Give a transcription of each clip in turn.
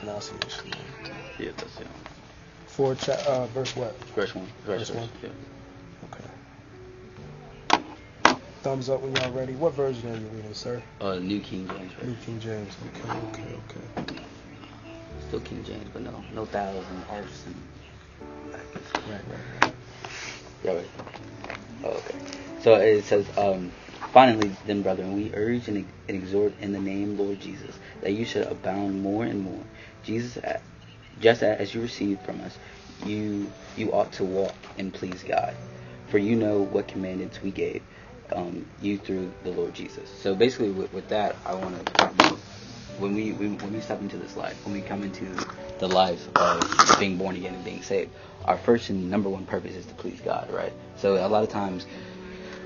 pronunciation. Yeah, that's it. Four, cha- uh, verse what? Verse one. Verse, Verse one? Yeah. Okay. Thumbs up when y'all ready. What version are you reading, sir? Uh, New King James. New Right? King James. Okay, okay, okay. Still King James, but no, no thous and arts and. Right, right, right. Yeah, right. Oh, okay. So it says, um, finally, then, brethren, we urge and, and exhort in the name Lord Jesus that you should abound more and more. Jesus, just as you received from us, you you ought to walk and please God, for you know what commandments we gave um, you through the Lord Jesus. So basically, with, with that, I want to when we, we when we step into this life, when we come into the life of being born again and being saved, our first and number one purpose is to please God, right? So a lot of times,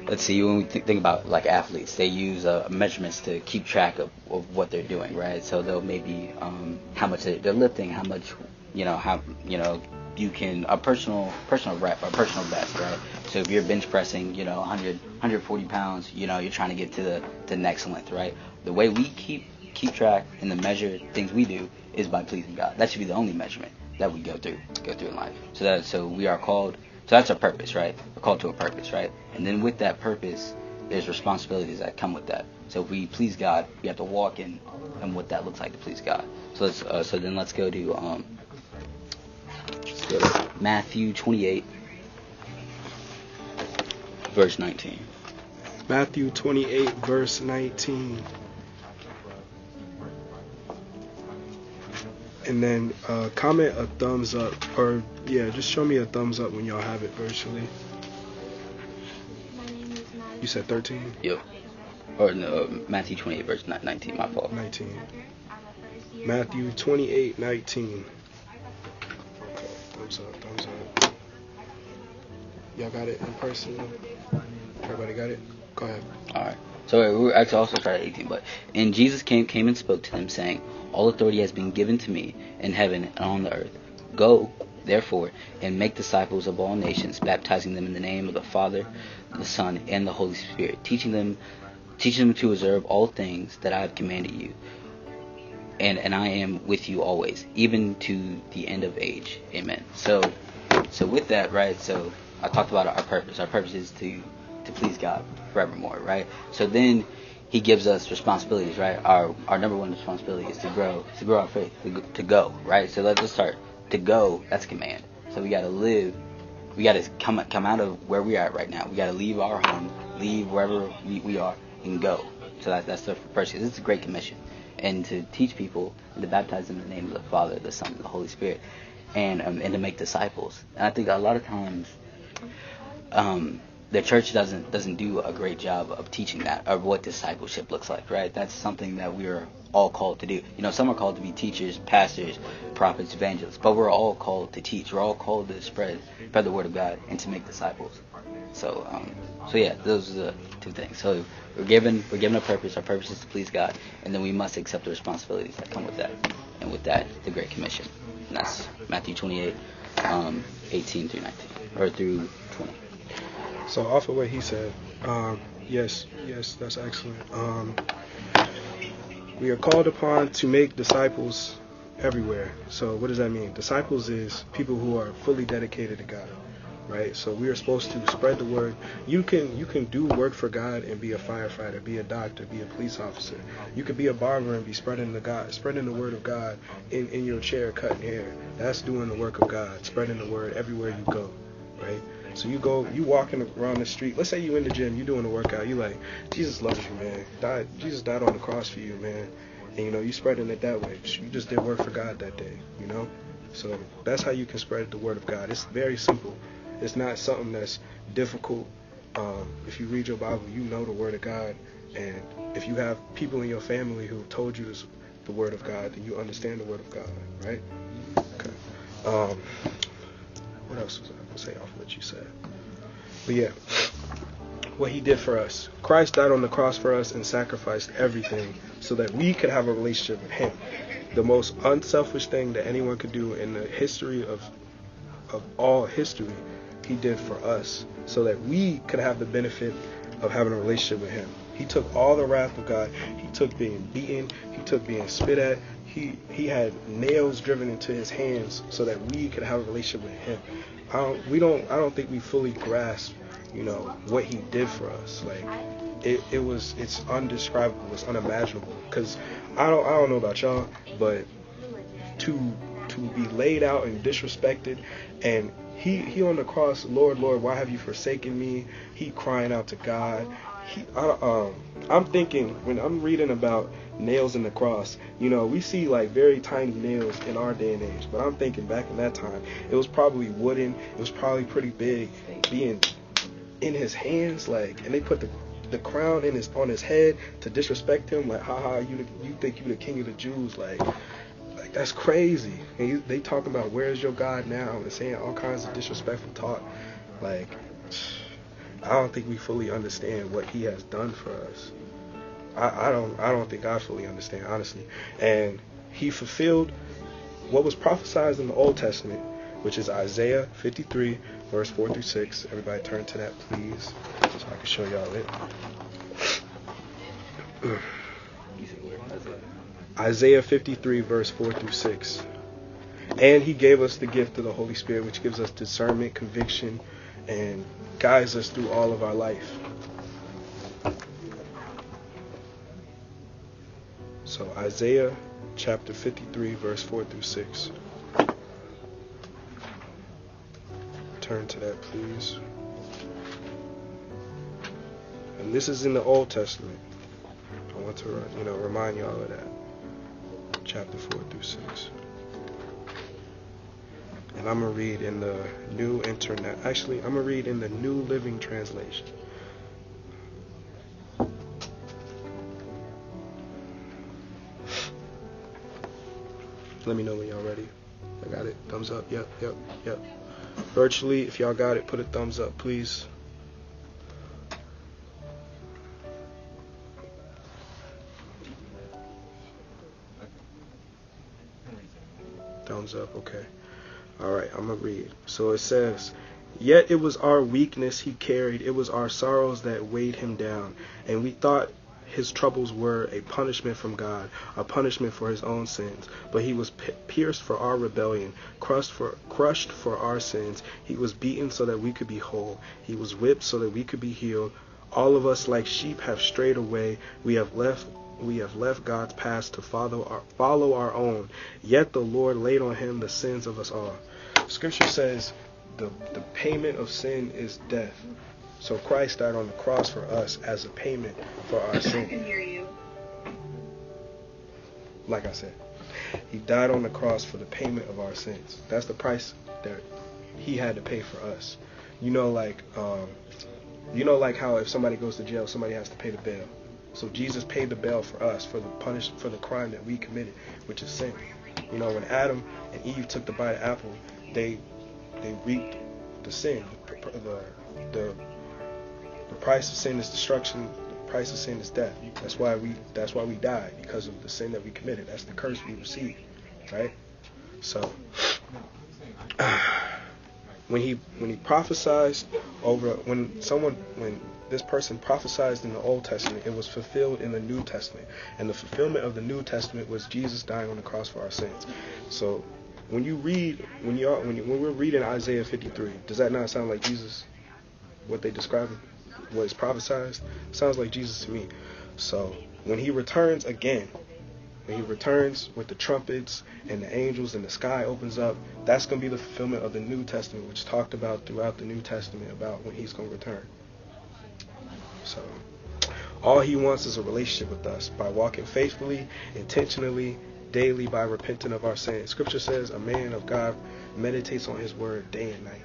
let's see, when we th- think about like athletes, they use uh, measurements to keep track of, of what they're doing, right? So they'll maybe um, how much they're lifting, how much, you know, how you know you can a personal personal rep, a personal best, right? So if you're bench pressing, you know, 100 140 pounds, you know, you're trying to get to the the next length, right? The way we keep keep track and the measure things we do is by pleasing God. That should be the only measurement that we go through go through in life. So that so we are called. So that's our purpose, right? We're called to a purpose, right? And then with that purpose, there's responsibilities that come with that. So if we please God, we have to walk in and what that looks like to please God. So let's uh, so then let's go to um let's go to Matthew 28 verse 19. Matthew 28, verse 19. And then uh, comment a thumbs up, or yeah, just show me a thumbs up when y'all have it virtually. My name is You said 13? yeah Or no, Matthew 28 verse 19. My fault. 19. I'm a first year. Matthew 28, 19. Okay, thumbs up, thumbs up. Y'all got it in person? Everybody got it? Go ahead. All right. So we actually also started at 18, but and Jesus came came and spoke to them, saying, "All authority has been given to me in heaven and on the earth. Go, therefore, and make disciples of all nations, baptizing them in the name of the Father, the Son, and the Holy Spirit, teaching them, teaching them to observe all things that I have commanded you. And and I am with you always, even to the end of age. Amen." So, so with that, right? So I talked about our purpose. Our purpose is to to please God forevermore, right? So then he gives us responsibilities, right? Our our number one responsibility is to grow, to grow our faith, to, go- to go, right? So let's just start. To go, that's command. So we got to live. We got to come come out of where we are right now. We got to leave our home, leave wherever we, we are, and go. So that, that's the first. This is a great commission, and to teach people and to baptize them in the name of the Father, the Son, and the Holy Spirit, and um, and to make disciples. And I think a lot of times um, the church doesn't doesn't do a great job of teaching that of what discipleship looks like, right? That's something that we're all called to do. You know, some are called to be teachers, pastors, prophets, evangelists, but we're all called to teach. We're all called to spread spread the word of God and to make disciples. So, um, so yeah, those are the two things. So we're given we're given a purpose. Our purpose is to please God, and then we must accept the responsibilities that come with that. And with that, the Great Commission. And that's Matthew 28, um, 18 through 19, or through 20. So off of what he said, um, yes, yes, that's excellent. Um, we are called upon to make disciples everywhere. So what does that mean? Disciples is people who are fully dedicated to God, right? So we are supposed to spread the word. You can you can do work for God and be a firefighter, be a doctor, be a police officer. You can be a barber and be spreading the God, spreading the word of God in, in your chair cutting hair. That's doing the work of God, spreading the word everywhere you go, right? So you go, you walking around the street. Let's say you in the gym, you doing a workout. You like, Jesus loves you, man. Died, Jesus died on the cross for you, man. And you know, you spreading it that way. You just did work for God that day, you know. So that's how you can spread the word of God. It's very simple. It's not something that's difficult. Um, if you read your Bible, you know the word of God, and if you have people in your family who told you the word of God, then you understand the word of God, right? Okay. Um, what else was I gonna say off what you said? But yeah, what he did for us. Christ died on the cross for us and sacrificed everything so that we could have a relationship with him. The most unselfish thing that anyone could do in the history of of all history, he did for us so that we could have the benefit of having a relationship with him. He took all the wrath of God. He took being beaten. He took being spit at. He he had nails driven into his hands so that we could have a relationship with him. I don't, we don't I don't think we fully grasp, you know, what he did for us. Like it, it was it's undescribable. It's unimaginable. Cause I don't I don't know about y'all, but to to be laid out and disrespected and he he on the cross lord lord why have you forsaken me he crying out to god he I, um i'm thinking when i'm reading about nails in the cross you know we see like very tiny nails in our day and age but i'm thinking back in that time it was probably wooden it was probably pretty big being in his hands like and they put the the crown in his on his head to disrespect him like haha you you think you the king of the jews like like that's crazy. And you, they talking about where's your God now and saying all kinds of disrespectful talk. Like I don't think we fully understand what He has done for us. I, I don't I don't think I fully understand honestly. And He fulfilled what was prophesied in the Old Testament, which is Isaiah 53 verse 4 through 6. Everybody turn to that please, so I can show y'all it. Isaiah 53, verse 4 through 6. And he gave us the gift of the Holy Spirit, which gives us discernment, conviction, and guides us through all of our life. So, Isaiah chapter 53, verse 4 through 6. Turn to that, please. And this is in the Old Testament. I want to, you know, remind y'all of that chapter 4 through 6. And I'm going to read in the New Internet. Actually, I'm going to read in the New Living Translation. Let me know when y'all ready. I got it. Thumbs up. Yep, yep, yep. Virtually, if y'all got it, put a thumbs up, please. Thumbs up, okay. All right, I'm going to read. So it says, Yet it was our weakness he carried, it was our sorrows that weighed him down, and we thought his troubles were a punishment from God, a punishment for his own sins. But he was pierced for our rebellion, crushed for crushed for our sins. He was beaten so that we could be whole. He was whipped so that we could be healed. All of us like sheep have strayed away. We have left we have left God's path to follow our, follow our own. Yet the Lord laid on him the sins of us all. Scripture says the, the payment of sin is death. So Christ died on the cross for us as a payment for our sin. I can hear you. Like I said, he died on the cross for the payment of our sins. That's the price that he had to pay for us. You know, like, um, you know, like how if somebody goes to jail, somebody has to pay the bail. So Jesus paid the bail for us for the punish for the crime that we committed, which is sin. You know, when Adam and Eve took the bite of apple, they they reaped the sin. The, the, the, the price of sin is destruction. The price of sin is death. That's why we that's why we died because of the sin that we committed. That's the curse we received, right? So when he when he prophesied over when someone when this person prophesied in the Old Testament, it was fulfilled in the New Testament. And the fulfillment of the New Testament was Jesus dying on the cross for our sins. So when you read, when you when, you, when we're reading Isaiah 53, does that not sound like Jesus? What they describe, what is prophesied, sounds like Jesus to me. So when he returns again, when he returns with the trumpets and the angels and the sky opens up, that's going to be the fulfillment of the New Testament, which talked about throughout the New Testament about when he's going to return. So all he wants is a relationship with us by walking faithfully, intentionally, daily by repenting of our sins. Scripture says a man of God meditates on his word day and night.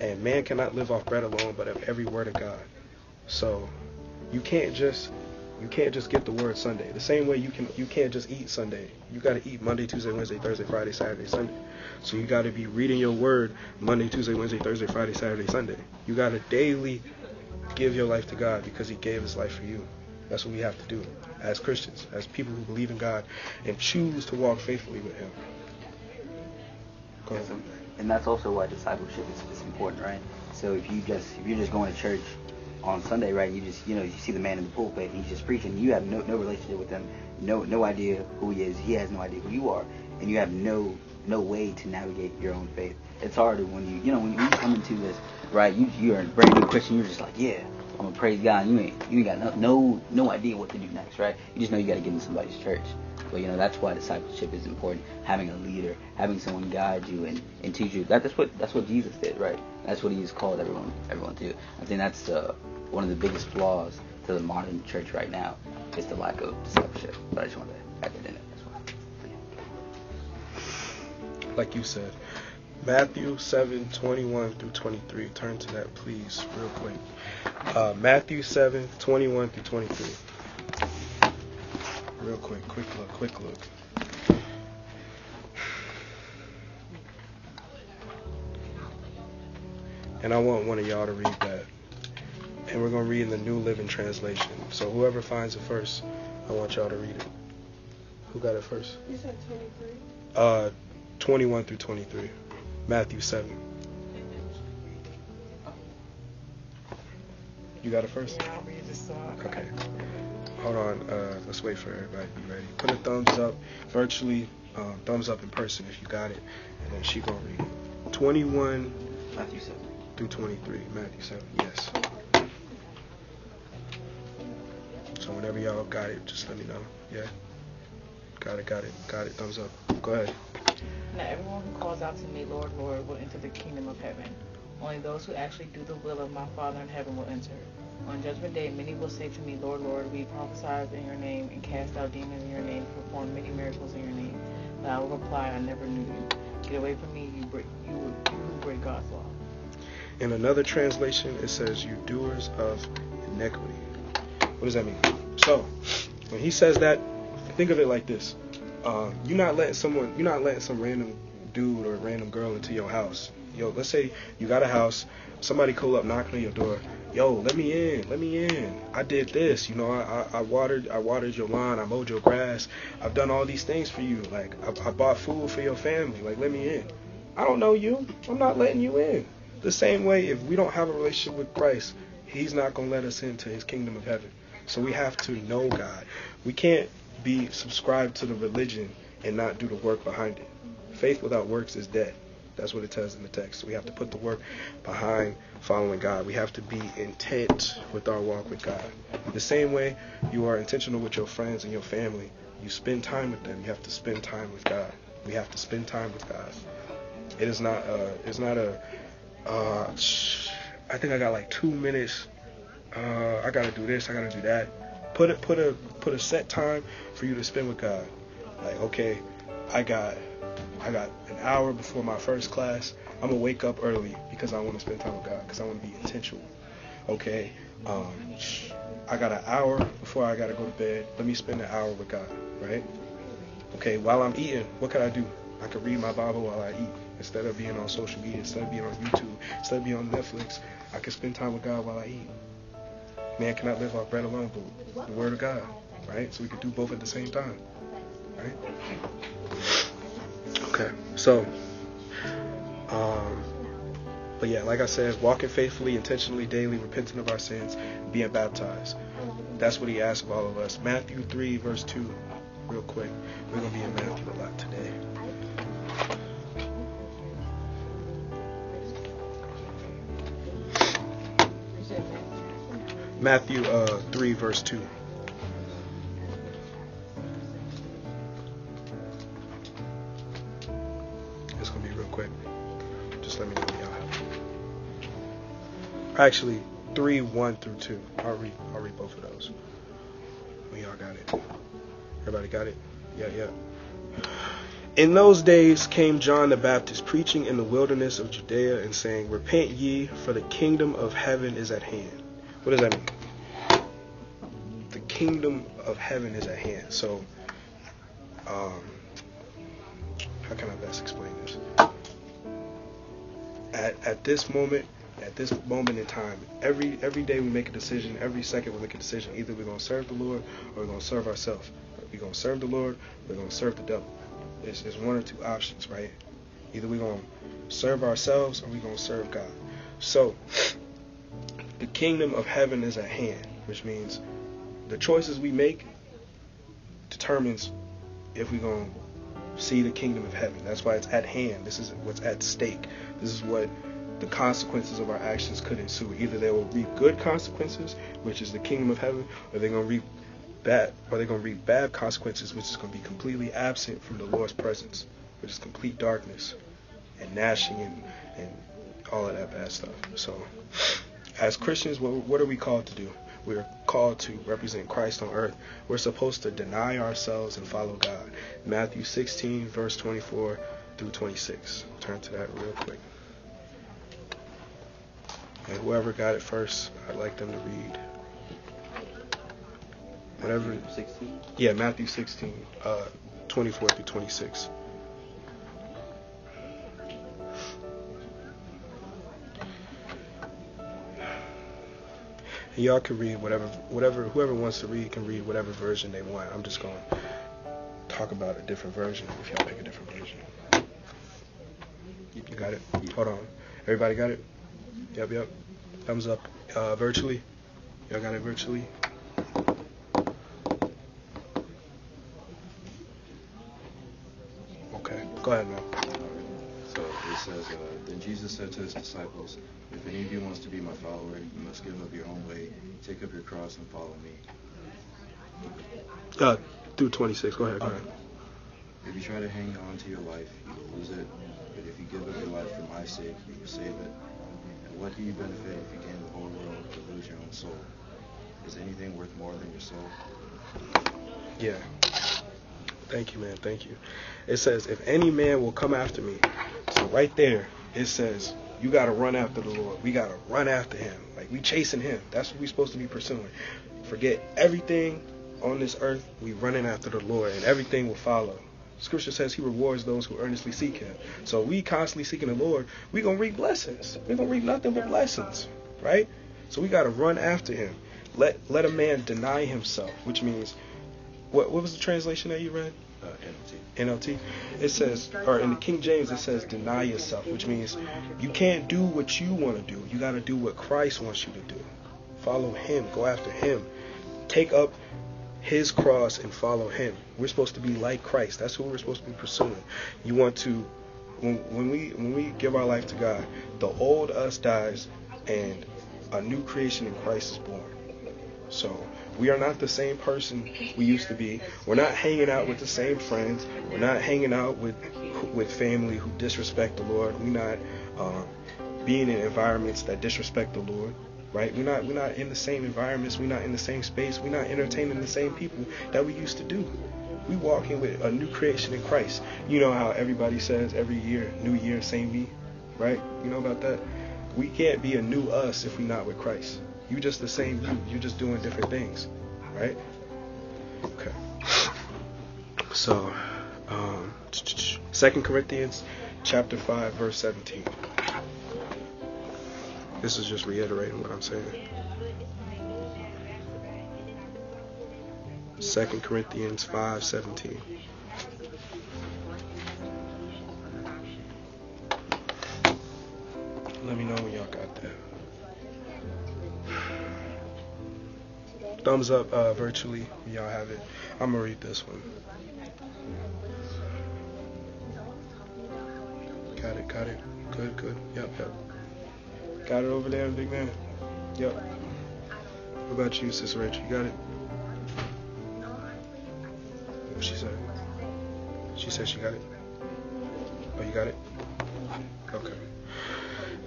And man cannot live off bread alone, but of every word of God. So you can't just you can't just get the word Sunday. The same way you can you can't just eat Sunday. You got to eat Monday, Tuesday, Wednesday, Thursday, Friday, Saturday, Sunday. So you got to be reading your word Monday, Tuesday, Wednesday, Thursday, Friday, Saturday, Sunday. You got to daily give your life to God because He gave His life for you. That's what we have to do as Christians, as people who believe in God and choose to walk faithfully with Him. Go ahead. And that's also why discipleship is, is important, right? So if you just if you're just going to church on Sunday, right? You just you know you see the man in the pulpit, and he's just preaching. You have no no relationship with him, no no idea who he is. He has no idea who you are, and you have no no way to navigate your own faith. It's harder when you you know when you come into this, right? You you're a brand new Christian. You're just like, yeah, I'm gonna praise God. You ain't you ain't got no no no idea what to do next, right? You just know you got to get in somebody's church. But you know that's why discipleship is important. Having a leader, having someone guide you and, and teach you. That, that's what that's what Jesus did, right? That's what He's called everyone everyone to. I think that's uh, one of the biggest flaws to the modern church right now is the lack of discipleship. But I just wanted to add that in it. Like you said, Matthew 7, 21 through 23. Turn to that, please, real quick. Uh, Matthew 7, 21 through 23. Real quick, quick look, quick look. And I want one of y'all to read that. And we're going to read in the New Living Translation. So whoever finds it first, I want y'all to read it. Who got it first? You said 23? Uh, 21 through 23. Matthew 7. You got it first? Yeah, I'll read this song. Okay. Hold on. Uh, let's wait for everybody to be ready. Put a thumbs up virtually, uh, thumbs up in person if you got it, and then she gonna read it. 21 Matthew 7. through 23. Matthew 7. Yes. So whenever y'all got it, just let me know. Yeah. Got it. Got it. Got it. Thumbs up. Go ahead. Now everyone who calls out to me, Lord, Lord, will enter the kingdom of heaven. Only those who actually do the will of my Father in heaven will enter. On judgment day, many will say to me, Lord, Lord, we prophesied in your name and cast out demons in your name, performed many miracles in your name. But I will reply, I never knew you. Get away from me, you, break, you, you break God's law. In another translation, it says, "You doers of iniquity." What does that mean? So, when he says that, think of it like this: uh, You're not letting someone, you're not letting some random dude or random girl into your house. Yo, let's say you got a house, somebody call up knocking on your door. Yo, let me in, let me in. I did this, you know. I, I, I watered, I watered your lawn, I mowed your grass. I've done all these things for you. Like I, I bought food for your family. Like let me in. I don't know you. I'm not letting you in. The same way, if we don't have a relationship with Christ, He's not to let us into His kingdom of heaven. So we have to know God. We can't be subscribed to the religion and not do the work behind it. Faith without works is dead. That's what it says in the text. We have to put the work behind following God. We have to be intent with our walk with God. The same way you are intentional with your friends and your family, you spend time with them. You have to spend time with God. We have to spend time with God. It is not. Uh, it's not a. Uh, I think I got like two minutes. Uh, I gotta do this. I gotta do that. Put it. Put a. Put a set time for you to spend with God. Like okay, I got. I got an hour before my first class. I'm gonna wake up early because I want to spend time with God because I want to be intentional. Okay. Um, I got an hour before I gotta go to bed. Let me spend an hour with God. Right. Okay. While I'm eating, what can I do? I can read my Bible while I eat instead of being on social media, instead of being on YouTube, instead of being on Netflix. I can spend time with God while I eat. Man cannot live off bread alone, but the Word of God, right? So we can do both at the same time, right? Okay, so, um, but yeah, like I said, walking faithfully, intentionally, daily, repenting of our sins, being baptized. That's what He asks of all of us. Matthew 3, verse 2, real quick. We're going to be in Matthew a lot today. Matthew uh, 3, verse 2. Actually, 3, 1 through 2. I'll read, I'll read both of those. When y'all got it. Everybody got it? Yeah, yeah. In those days came John the Baptist preaching in the wilderness of Judea and saying, Repent ye, for the kingdom of heaven is at hand. What does that mean? The kingdom of heaven is at hand. So, um, how can I best explain this? At, at this moment, this moment in time, every every day we make a decision, every second we make a decision. Either we're to serve the Lord or we're to serve ourselves. We're to serve the Lord, we're to serve the devil. It's, it's one or two options, right? Either we're to serve ourselves or we're to serve God. So, the kingdom of heaven is at hand, which means the choices we make determines if we're to see the kingdom of heaven. That's why it's at hand. This is what's at stake. This is what the consequences of our actions could ensue. Either they will reap good consequences, which is the kingdom of heaven, or they're going to reap bad, or they're going to reap bad consequences, which is going to be completely absent from the Lord's presence, which is complete darkness and gnashing and, and all of that bad stuff. So, as Christians, what, what are we called to do? We are called to represent Christ on earth. We're supposed to deny ourselves and follow God. Matthew 16, verse 24 through 26. Turn to that real quick. And whoever got it first, I'd like them to read. Whatever. 16? Yeah, Matthew 16, uh, 24 through 26. And y'all can read whatever, whatever, whoever wants to read can read whatever version they want. I'm just going to talk about a different version if y'all pick a different version. You got it? Hold on. Everybody got it? Yep, yep. Thumbs up. Uh, virtually. Y'all got it virtually? Okay. Go ahead, man. So it says, uh, Then Jesus said to his disciples, If any of you wants to be my follower, you must give up your own way, take up your cross, and follow me. Uh, through 26. Go ahead. Go ahead. If you try to hang on to your life, you will lose it. But if you give up your life for my sake, you will save it. What do you benefit if you gain the whole world but lose your own soul? Is anything worth more than your soul? Yeah. Thank you, man. Thank you. It says, if any man will come after me. So right there, it says, you got to run after the Lord. We got to run after him. Like we chasing him. That's what we supposed to be pursuing. Forget everything on this earth. We running after the Lord, and everything will follow. Scripture says he rewards those who earnestly seek him. So we constantly seeking the Lord, we going to reap blessings. we going to reap nothing but blessings, right? So we got to run after him. Let let a man deny himself, which means what what was the translation that you read? Uh, NLT. NLT. It says, or in the King James, it says deny yourself, which means you can't do what you want to do. You got to do what Christ wants you to do. Follow Him. Go after Him. Take up His cross and follow Him. We're supposed to be like Christ. That's who we're supposed to be pursuing. You want to, when, when we when we give our life to God, the old us dies, and a new creation in Christ is born. So we are not the same person we used to be. We're not hanging out with the same friends. We're not hanging out with with family who disrespect the Lord. We're not uh, being in environments that disrespect the Lord. Right? We're not we're not in the same environments. We're not in the same space. We're not entertaining the same people that we used to do. We walking with a new creation in Christ. You know how everybody says every year, New Year, same me, right? You know about that. We can't be a new us if we're not with Christ. You just the same you. You're just doing different things, right? Okay. So, um, Second Corinthians chapter five, verse seventeen. This is just reiterating what I'm saying. Second Corinthians five seventeen. Let me know when y'all got that. Thumbs up uh, virtually y'all have it. I'm gonna read this one. Got it, got it. Good, good. Yep, yep. Got it over there, big man. Yep. What about you, Sister Rich? You got it? What she said? She said she got it. Oh, you got it? Okay.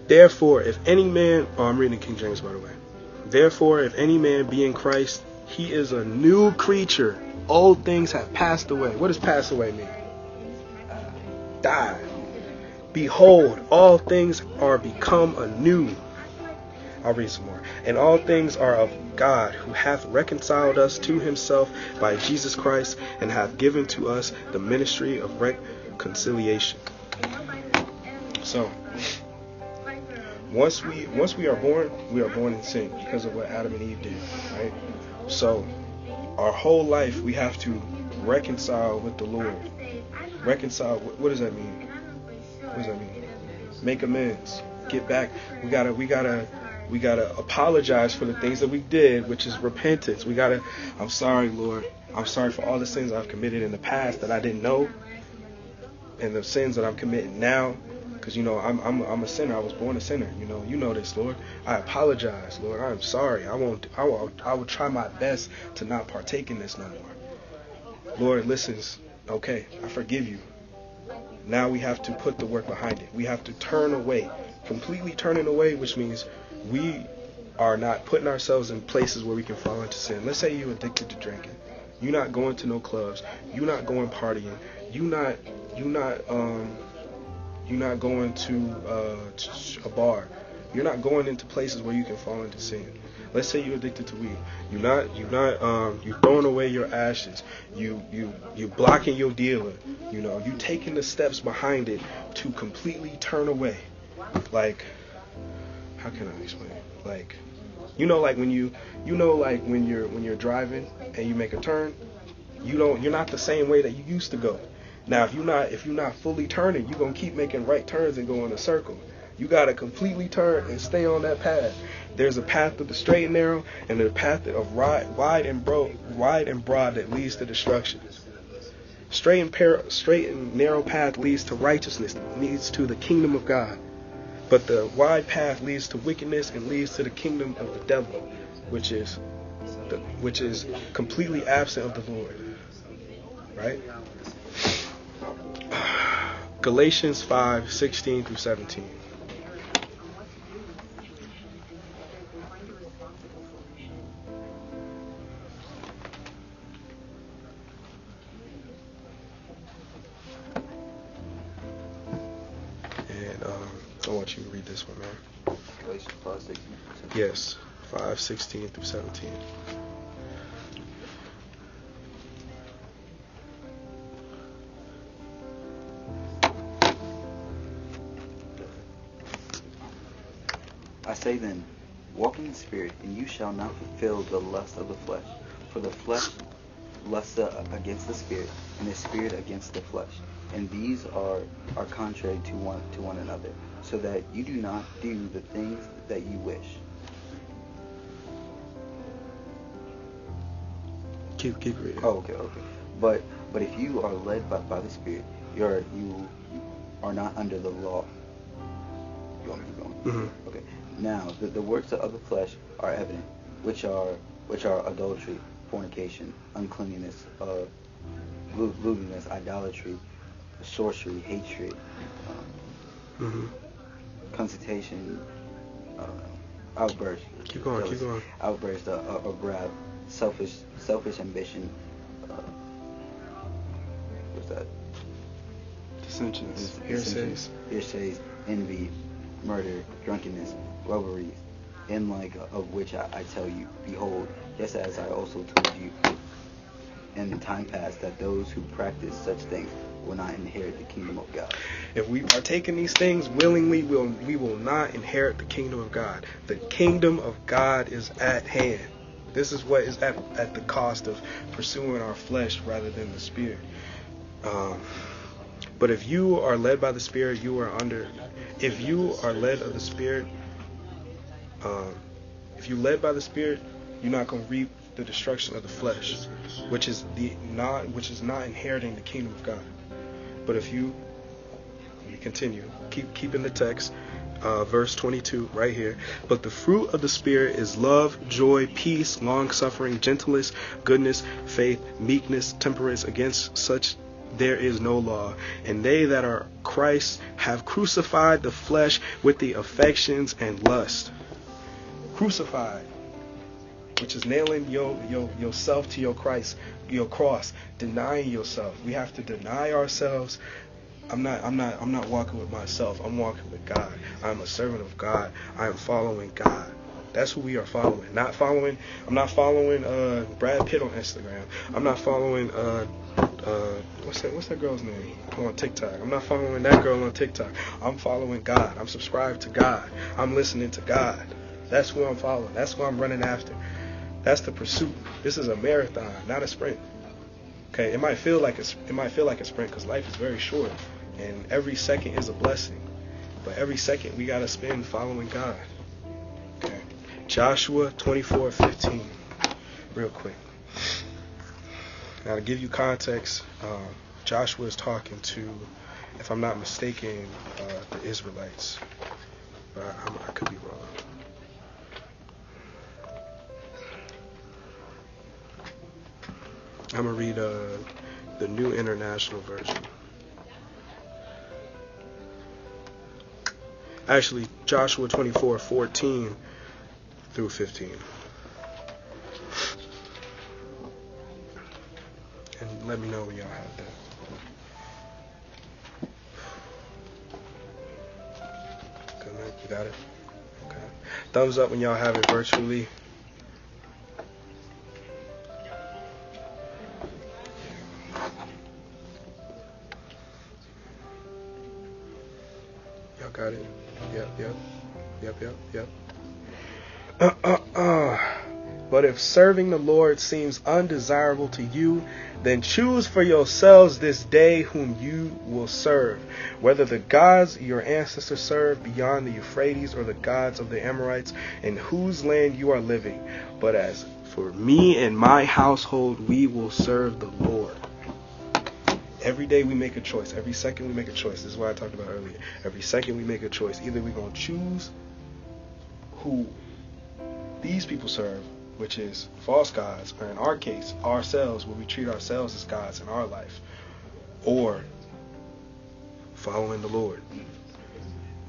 Therefore, if any man, oh, I'm reading King James by the way. Therefore, if any man be in Christ, he is a new creature. Old things have passed away. What does pass away mean? Die. Behold, all things are become anew. I'll read some more. And all things are of God, who hath reconciled us to himself by Jesus Christ, and hath given to us the ministry of reconciliation. So, once we once we are born, we are born in sin because of what Adam and Eve did, right? So, our whole life we have to reconcile with the Lord. Reconcile. What, does that mean? What does that mean? Make amends. Get back. We gotta. We gotta. We gotta apologize for the things that we did, which is repentance. We gotta, I'm sorry, Lord. I'm sorry for all the sins I've committed in the past that I didn't know, and the sins that I'm committing now. Because you know I'm, I'm I'm a sinner. I was born a sinner. You know you know this, Lord. I apologize, Lord. I'm sorry. I won't. I will. I will try my best to not partake in this no more. Lord listens. Okay, I forgive you. Now we have to put the work behind it. We have to turn away, completely turning away, which means we are not putting ourselves in places where we can fall into sin. Let's say you're addicted to drinking. You're not going to no clubs. You're not going partying. You're not you're not um you're not going to uh, a bar. You're not going into places where you can fall into sin. Let's say you're addicted to weed. You're not. You're not. Um, you're throwing away your ashes. You you you're blocking your dealer. You know. You taking the steps behind it to completely turn away. Like, how can I explain? Like, you know, like when you you know, like when you're when you're driving and you make a turn, you don't. You're not the same way that you used to go. Now, if you're not if you're not fully turning, you're gonna keep making right turns and go in a circle. You gotta completely turn and stay on that path. There's a path of the straight and narrow, and a path of wide, wide and broad, wide and broad that leads to destruction. Straight and par- straight and narrow path leads to righteousness, leads to the kingdom of God. But the wide path leads to wickedness and leads to the kingdom of the devil, which is the, which is completely absent of the Lord. Right? Galatians 5 16 through 17. 16 through 17. I say then, walk in the Spirit, and you shall not fulfill the lust of the flesh. For the flesh lusts against the Spirit, and the Spirit against the flesh. And these are, are contrary to one, to one another, so that you do not do the things that you wish. Keep keep reading. Oh, okay, okay. But but if you are led by, by the Spirit, you're you are not under the law. You want me to keep going? hmm Okay. Now the, the works of the flesh are evident, which are which are adultery, fornication, uncleanness, uh, lewdness, idolatry, sorcery, hatred, um, hmm consultation, uh, outburst. Keep going, keep going. Outburst uh, of, of wrath, selfish selfish ambition. Uh, what's that? Dissensions, hearsays. hearsays, envy, murder, drunkenness, robberies, in like of which I, I tell you, behold, just as I also told you in the time past, that those who practice such things will not inherit the kingdom of God. If we partake in these things willingly, we'll, we will not inherit the kingdom of God. The kingdom of God is at hand. This is what is at, at the cost of pursuing our flesh rather than the spirit. Um, but if you are led by the spirit, you are under. If you are led of the spirit, um, if you led by the spirit, you're not going to reap the destruction of the flesh, which is the not which is not inheriting the kingdom of God. But if you let continue. Keep keeping the text. Uh, verse 22 right here. But the fruit of the Spirit is love, joy, peace, long suffering, gentleness, goodness, faith, meekness, temperance. Against such there is no law. And they that are Christ have crucified the flesh with the affections and lust. Crucified, which is nailing your, your yourself to your Christ, your cross, denying yourself. We have to deny ourselves I'm not I'm not I'm not walking with myself. I'm walking with God. I'm a servant of God. I am following God. That's who we are following. Not following I'm not following uh Brad Pitt on Instagram. I'm not following uh uh what's that what's that girl's name on TikTok. I'm not following that girl on TikTok. I'm following God. I'm subscribed to God. I'm listening to God. That's who I'm following. That's who I'm running after. That's the pursuit. This is a marathon, not a sprint. Okay, it might feel like a, it might feel like a sprint because life is very short, and every second is a blessing. But every second we gotta spend following God. Okay. Joshua 24:15. Real quick. Now to give you context, um, Joshua is talking to, if I'm not mistaken, uh, the Israelites. But I, I could be wrong. I'm gonna read uh, the New International Version. Actually, Joshua 24, 14 through 15. And let me know when y'all have that. You got it? Okay. Thumbs up when y'all have it virtually. Y'all got it? Yep, yep. Yep, yep, yep. Uh, uh, uh. But if serving the Lord seems undesirable to you, then choose for yourselves this day whom you will serve, whether the gods your ancestors served beyond the Euphrates or the gods of the Amorites in whose land you are living. But as for me and my household, we will serve the Lord. Every day we make a choice. Every second we make a choice. This is what I talked about earlier. Every second we make a choice. Either we're going to choose who these people serve, which is false gods, or in our case, ourselves, where we treat ourselves as gods in our life, or following the Lord.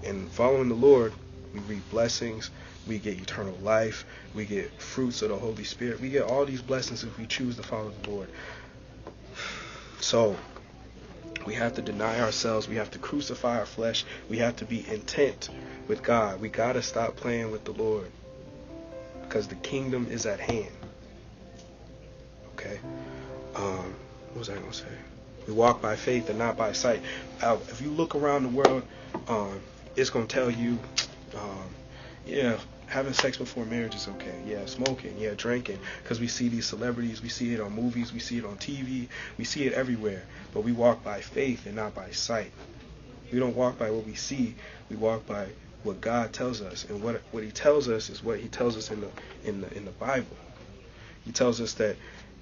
And following the Lord, we reap blessings, we get eternal life, we get fruits of the Holy Spirit, we get all these blessings if we choose to follow the Lord. So, we have to deny ourselves. We have to crucify our flesh. We have to be intent with God. We got to stop playing with the Lord because the kingdom is at hand. Okay? Um, what was I going to say? We walk by faith and not by sight. Uh, if you look around the world, um, it's going to tell you, um, yeah, having sex before marriage is okay. Yeah, smoking. Yeah, drinking. Because we see these celebrities, we see it on movies, we see it on TV, we see it everywhere. But we walk by faith and not by sight. We don't walk by what we see. We walk by what God tells us, and what what He tells us is what He tells us in the in the in the Bible. He tells us that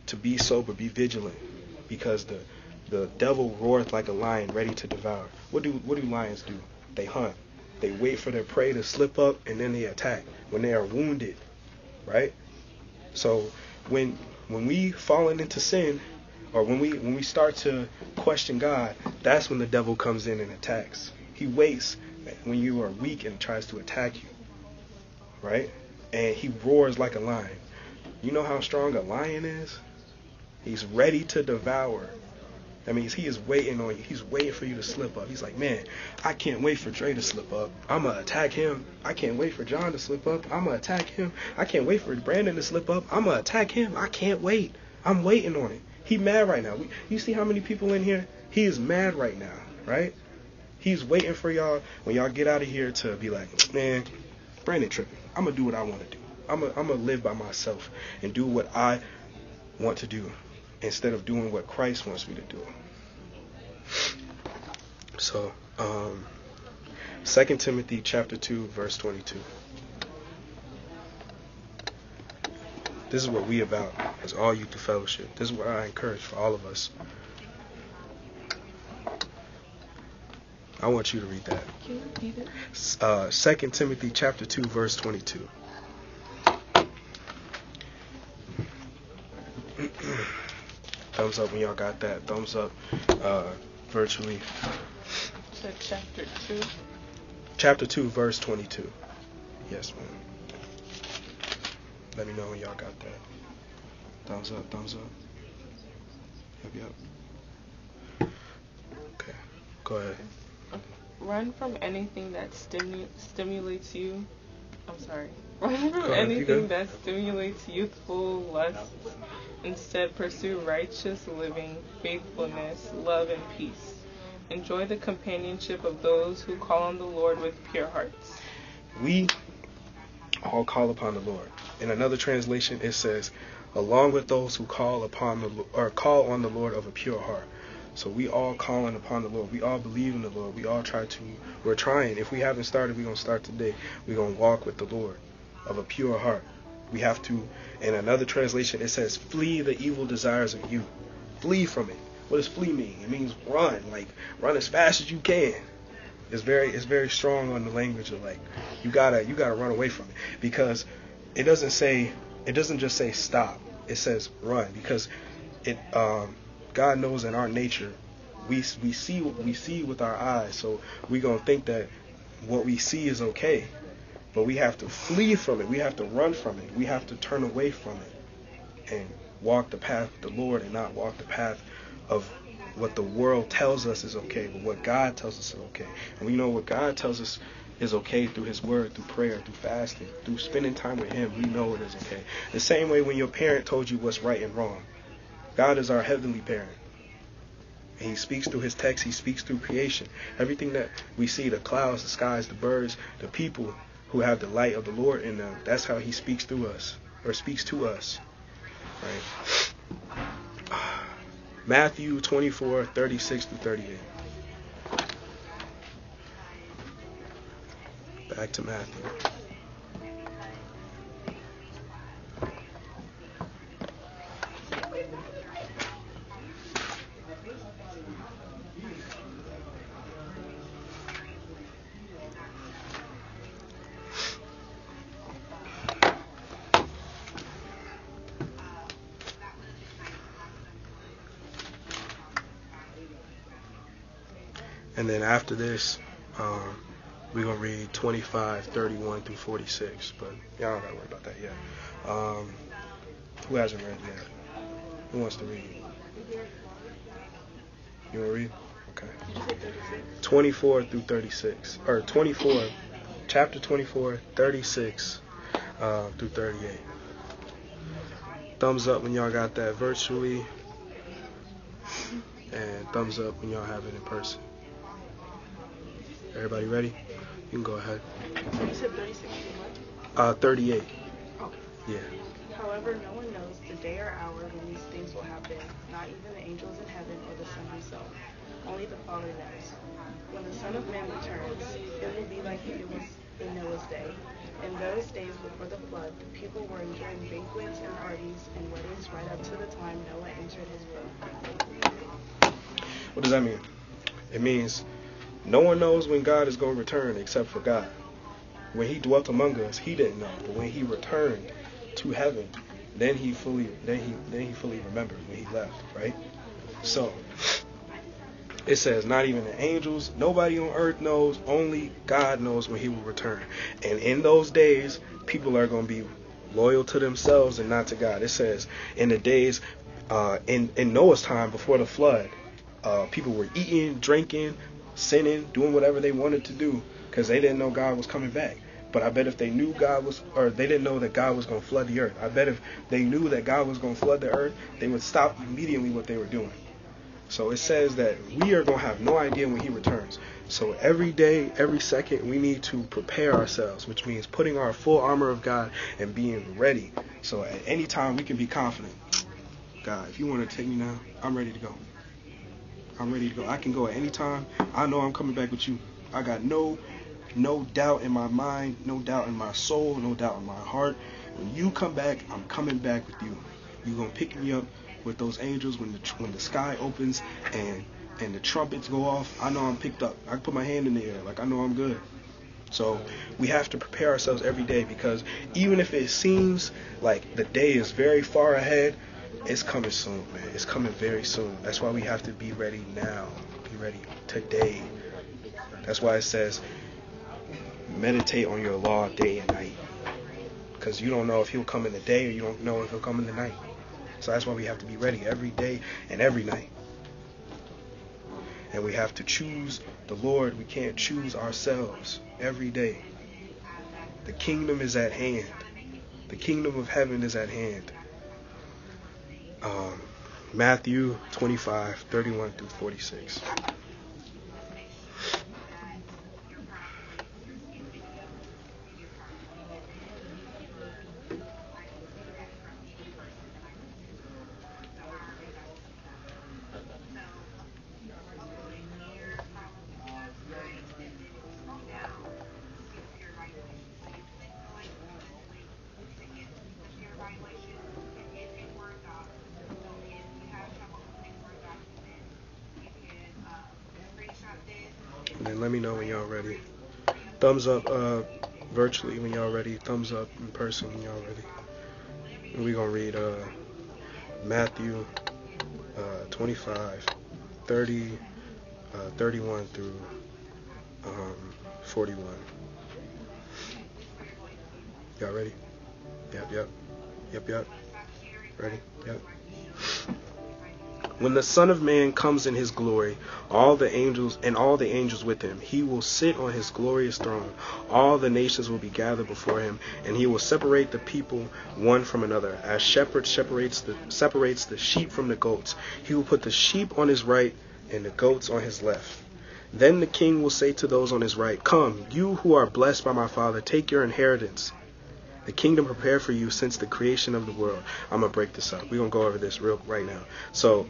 to be sober, be vigilant, because the the devil roareth like a lion, ready to devour. What do what do lions do? They hunt. They wait for their prey to slip up, and then they attack when they are wounded, right? So when when we fallen into sin, or when we when we start to question God, that's when the devil comes in and attacks. He waits when you are weak and tries to attack you, right? And he roars like a lion. You know how strong a lion is? He's ready to devour. That means he is waiting on you. He's waiting for you to slip up. He's like, man, I can't wait for Dre to slip up. I'm going to attack him. I can't wait for John to slip up. I'm going to attack him. I can't wait for Brandon to slip up. I'm going to attack him. I can't wait. I'm waiting on it. He mad right now. You see how many people in here? He is mad right now, right? He's waiting for y'all when y'all get out of here to be like, man, Brandon tripping. I'm gonna do what I want to do. I'm I'm gonna live by myself and do what I want to do instead of doing what Christ wants me to do. So, um, 2 Timothy chapter 2, verse 22. This is what we about as all youth fellowship. This is what I encourage for all of us. I want you to read that. Can you repeat it? Uh, 2 Timothy chapter 2, verse 22. Thumbs up when y'all got that. Thumbs up uh, virtually. So chapter 2. Chapter 2, verse 22. Yes, ma'am. Let me know when y'all got that. Thumbs up, thumbs up. Yep, yep. Okay, go ahead. Run from anything that stimu- stimulates you. I'm sorry. Run from ahead, anything that stimulates youthful lusts. Instead, pursue righteous living, faithfulness, love, and peace. Enjoy the companionship of those who call on the Lord with pure hearts. we all call upon the Lord. In another translation, it says, along with those who call upon the or call on the Lord of a pure heart. So we all calling upon the Lord. We all believe in the Lord. We all try to. We're trying. If we haven't started, we're gonna start today. We're gonna walk with the Lord. of a pure heart. We have to, in another translation, it says, flee the evil desires of you. Flee from it. What does flee mean? It means run, like run as fast as you can. It's very, it's very strong on the language of like, you gotta, you gotta run away from it because it doesn't say, it doesn't just say stop. It says run because it, um, God knows in our nature, we we see we see with our eyes, so we gonna think that what we see is okay but we have to flee from it. We have to run from it. We have to turn away from it and walk the path of the Lord and not walk the path of what the world tells us is okay, but what God tells us is okay. And we know what God tells us is okay through His Word, through prayer, through fasting, through spending time with Him. We know it is okay. The same way when your parent told you what's right and wrong. God is our heavenly parent. And he speaks through his text, he speaks through creation. Everything that we see, the clouds, the skies, the birds, the people, who have the light of the Lord in them. That's how he speaks through us or speaks to us. Right? Matthew 24, 36 to 38. Back to Matthew. And then after this, um, we're going to read 25, 31 through 46. But y'all don't got to worry about that yet. Um, who hasn't read yet? Who wants to read? You want to read? Okay. 24 through 36. Or 24, chapter 24, 36 uh, through 38. Thumbs up when y'all got that virtually. And thumbs up when y'all have it in person. Everybody ready? You can go ahead. You said 36 Uh, 38. Okay. Yeah. However, no one knows the day or hour when these things will happen, not even the angels in heaven or the Son himself. Only the Father knows. When the Son of Man returns, it will be like it was in Noah's day. In those days before the flood, the people were enjoying banquets and parties and weddings right up to the time Noah entered his boat. What does that mean? It means no one knows when God is going to return except for God. When he dwelt among us, he didn't know. But when he returned to heaven, then he fully then he then he fully remembered when he left, right? So it says not even the angels, nobody on earth knows, only God knows when he will return. And in those days, people are going to be loyal to themselves and not to God. It says in the days uh, in in Noah's time before the flood, uh, people were eating, drinking, sinning, doing whatever they wanted to do because they didn't know God was coming back. But I bet if they knew God was, or they didn't know that God was going to flood the earth, I bet if they knew that God was going to flood the earth, they would stop immediately what they were doing. So it says that we are going to have no idea when He returns. So every day, every second, we need to prepare ourselves, which means putting our full armor of God and being ready. So at any time, we can be confident. God, if you want to take me now, I'm ready to go. I'm ready to go. I can go at any time. I know I'm coming back with you. I got no no doubt in my mind, no doubt in my soul, no doubt in my heart. When you come back, I'm coming back with you. You're gonna pick me up with those angels when the when the sky opens and and the trumpets go off. I know I'm picked up. I can put my hand in the air, like I know I'm good. So we have to prepare ourselves every day because even if it seems like the day is very far ahead, it's coming soon, man. It's coming very soon. That's why we have to be ready now. Be ready today. That's why it says meditate on your law day and night. Because you don't know if he'll come in the day or you don't know if he'll come in the night. So that's why we have to be ready every day and every night. And we have to choose the Lord. We can't choose ourselves every day. The kingdom is at hand. The kingdom of heaven is at hand. Um, Matthew 25, 31 through 46. Let me know when y'all ready. Thumbs up uh, virtually when y'all ready. Thumbs up in person when y'all ready. And going to read uh, Matthew uh, 25, 30, uh, 31 through um, 41. Y'all ready? Yep, yep. Yep, yep. Ready? Yep. When the Son of Man comes in his glory, all the angels and all the angels with him, he will sit on his glorious throne. All the nations will be gathered before him, and he will separate the people one from another, as shepherd separates the separates the sheep from the goats. He will put the sheep on his right and the goats on his left. Then the king will say to those on his right, Come, you who are blessed by my Father, take your inheritance the kingdom prepared for you since the creation of the world. I'm gonna break this up. We're gonna go over this real right now. So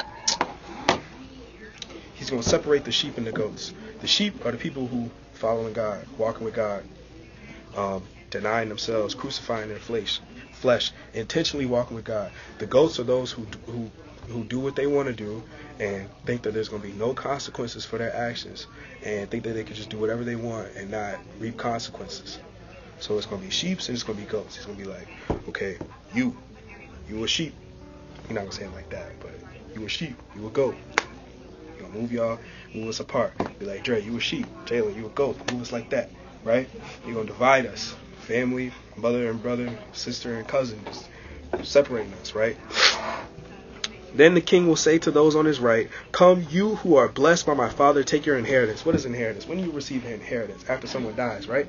he's gonna separate the sheep and the goats. The sheep are the people who following God, walking with God, um, denying themselves, crucifying their flesh, flesh, intentionally walking with God. The goats are those who who who do what they want to do and think that there's going to be no consequences for their actions and think that they can just do whatever they want and not reap consequences. So it's gonna be sheeps and it's gonna be goats. He's gonna be like, okay, you, you a sheep. You're not gonna say it like that, but you a sheep, you a goat. You gonna move y'all, move us apart. Be like, Dre, you a sheep. Jalen, you a goat. Move us like that, right? You're gonna divide us, family, mother and brother, sister and cousin, just separating us, right? Then the king will say to those on his right, Come, you who are blessed by my father, take your inheritance. What is inheritance? When you receive an inheritance? After someone dies, right?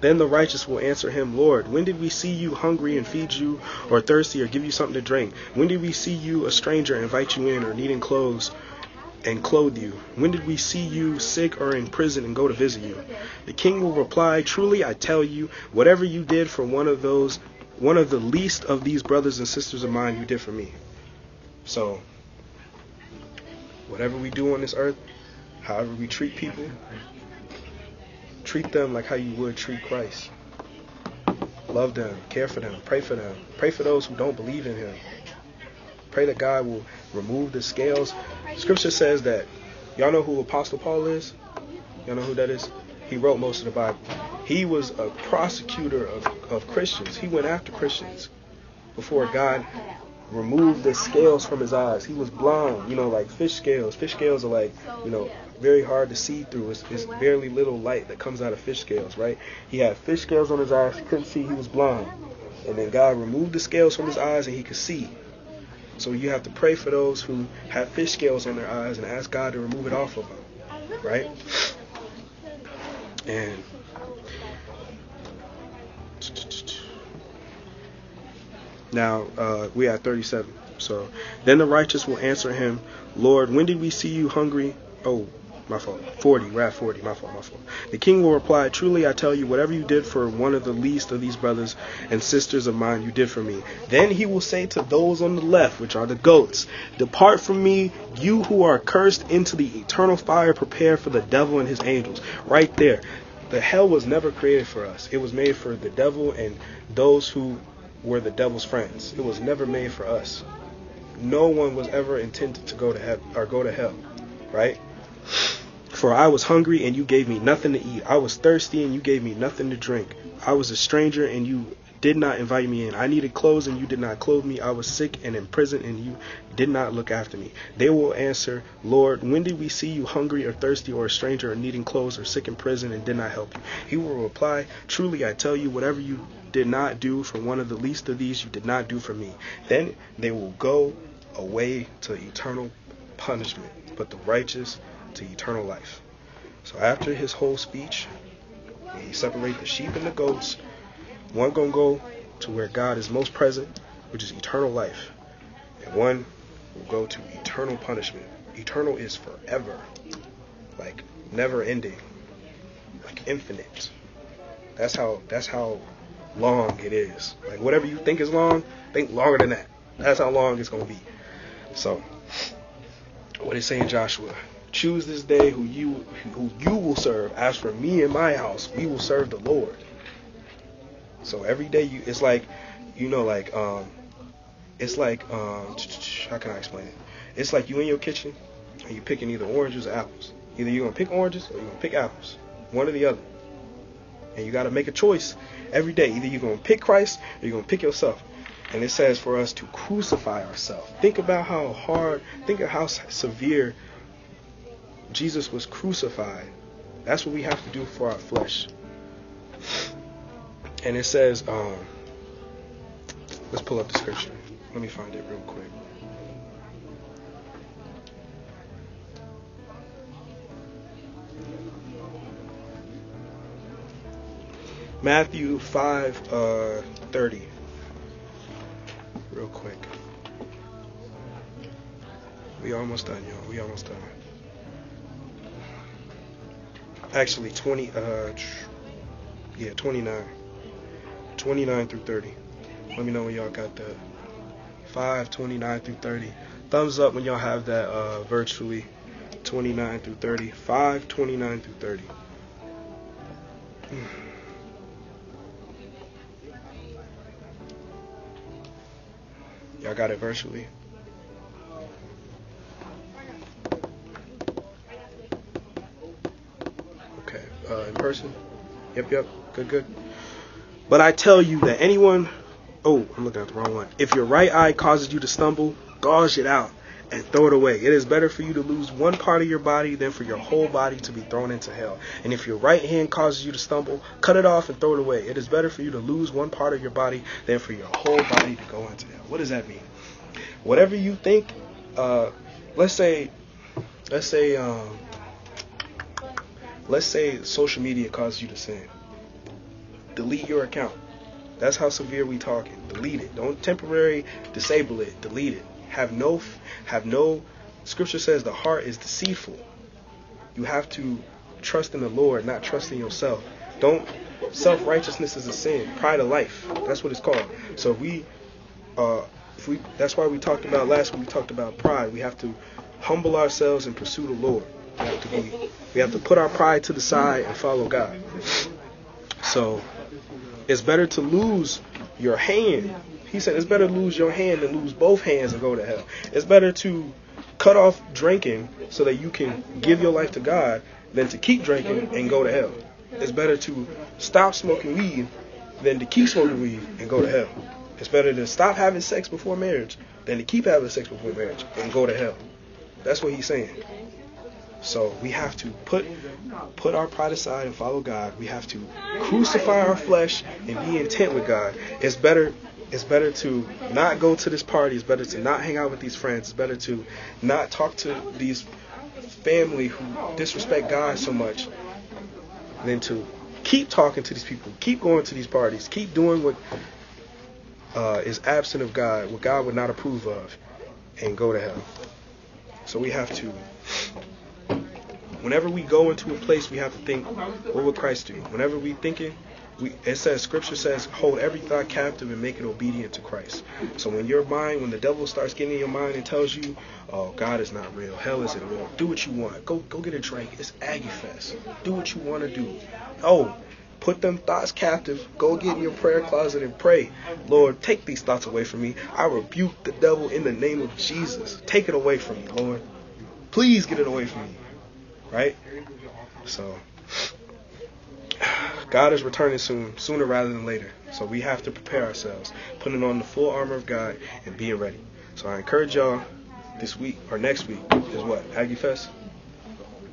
Then the righteous will answer him, Lord, when did we see you hungry and feed you, or thirsty, or give you something to drink? When did we see you a stranger invite you in, or needing clothes and clothe you? When did we see you sick or in prison and go to visit you? The king will reply, Truly I tell you, whatever you did for one of those, one of the least of these brothers and sisters of mine, you did for me. So, whatever we do on this earth, however we treat people, treat them like how you would treat Christ. Love them, care for them, pray for them. Pray for those who don't believe in Him. Pray that God will remove the scales. Scripture says that, y'all know who Apostle Paul is? Y'all know who that is? He wrote most of the Bible. He was a prosecutor of, of Christians. He went after Christians before God removed the scales from his eyes. He was blind, you know, like fish scales. Fish scales are like, you know, very hard to see through. It's, it's barely little light that comes out of fish scales, right? He had fish scales on his eyes. He couldn't see. He was blind. And then God removed the scales from his eyes and he could see. So you have to pray for those who have fish scales on their eyes and ask God to remove it off of them, right? And now uh, we at 37. So then the righteous will answer him, Lord, when did we see you hungry? Oh, my fault. 40, we're at 40, my fault, my fault. The king will reply, Truly I tell you, whatever you did for one of the least of these brothers and sisters of mine, you did for me. Then he will say to those on the left, which are the goats, Depart from me, you who are cursed, into the eternal fire prepared for the devil and his angels. Right there. The hell was never created for us. It was made for the devil and those who were the devil's friends. It was never made for us. No one was ever intended to go to heaven or go to hell, right? For I was hungry and you gave me nothing to eat. I was thirsty and you gave me nothing to drink. I was a stranger and you did not invite me in. I needed clothes and you did not clothe me. I was sick and in prison and you did not look after me. They will answer, Lord, when did we see you hungry or thirsty or a stranger or needing clothes or sick in prison and did not help you? He will reply, Truly I tell you, whatever you did not do for one of the least of these, you did not do for me. Then they will go away to eternal punishment, but the righteous to eternal life. So after his whole speech, he separate the sheep and the goats. One gonna go to where God is most present, which is eternal life, and one will go to eternal punishment. Eternal is forever, like never ending, like infinite, That's how that's how long it is. Like whatever you think is long, think longer than that. That's how long it's gonna be. So what is saying Joshua? Choose this day who you who you will serve. As for me and my house, we will serve the Lord. So every day you it's like you know like um it's like um how can I explain it? It's like you in your kitchen and you picking either oranges or apples. Either you're gonna pick oranges or you're gonna pick apples. One or the other. And you gotta make a choice every day. Either you're gonna pick Christ or you're gonna pick yourself. And it says for us to crucify ourselves. Think about how hard, think of how severe Jesus was crucified. That's what we have to do for our flesh. And it says, um, let's pull up the scripture. Let me find it real quick. Matthew 5 uh, 30. Real quick. We almost done, y'all. We almost done. Actually, 20, uh, yeah, 29. 29 through 30. Let me know when y'all got that. 5, 29 through 30. Thumbs up when y'all have that uh, virtually. 29 through 30. 5, 29 through 30. Y'all got it virtually. Okay, uh, in person. Yep, yep. Good, good. But I tell you that anyone. Oh, I'm looking at the wrong one. If your right eye causes you to stumble, gouge it out and throw it away. It is better for you to lose one part of your body than for your whole body to be thrown into hell. And if your right hand causes you to stumble, cut it off and throw it away. It is better for you to lose one part of your body than for your whole body to go into hell. What does that mean? Whatever you think, uh, let's say, let's say, um, let's say social media causes you to sin. Delete your account. That's how severe we talking. Delete it. Don't temporary disable it. Delete it. Have no, have no. Scripture says the heart is deceitful. You have to trust in the Lord, not trust in yourself. Don't. Self righteousness is a sin. Pride of life. That's what it's called. So we, uh, if we, that's why we talked about last week. We talked about pride. We have to humble ourselves and pursue the Lord. We have to be. We have to put our pride to the side and follow God. So it's better to lose your hand. He said it's better to lose your hand than lose both hands and go to hell. It's better to cut off drinking so that you can give your life to God than to keep drinking and go to hell. It's better to stop smoking weed than to keep smoking weed and go to hell. It's better to stop having sex before marriage than to keep having sex before marriage and go to hell. That's what he's saying. So we have to put put our pride aside and follow God. We have to crucify our flesh and be intent with God. It's better it's better to not go to this party. It's better to not hang out with these friends. It's better to not talk to these family who disrespect God so much than to keep talking to these people, keep going to these parties, keep doing what uh, is absent of God, what God would not approve of, and go to hell. So we have to whenever we go into a place, we have to think, what would Christ do? Whenever we thinking, we, it says, Scripture says, hold every thought captive and make it obedient to Christ. So when your mind, when the devil starts getting in your mind and tells you, oh, God is not real, hell isn't real, do what you want. Go, go get a drink. It's Aggie Fest. Do what you want to do. Oh, put them thoughts captive. Go get in your prayer closet and pray. Lord, take these thoughts away from me. I rebuke the devil in the name of Jesus. Take it away from me, Lord. Please get it away from me right? So God is returning soon, sooner rather than later. So we have to prepare ourselves, putting on the full armor of God and being ready. So I encourage y'all this week or next week is what? Aggie Fest.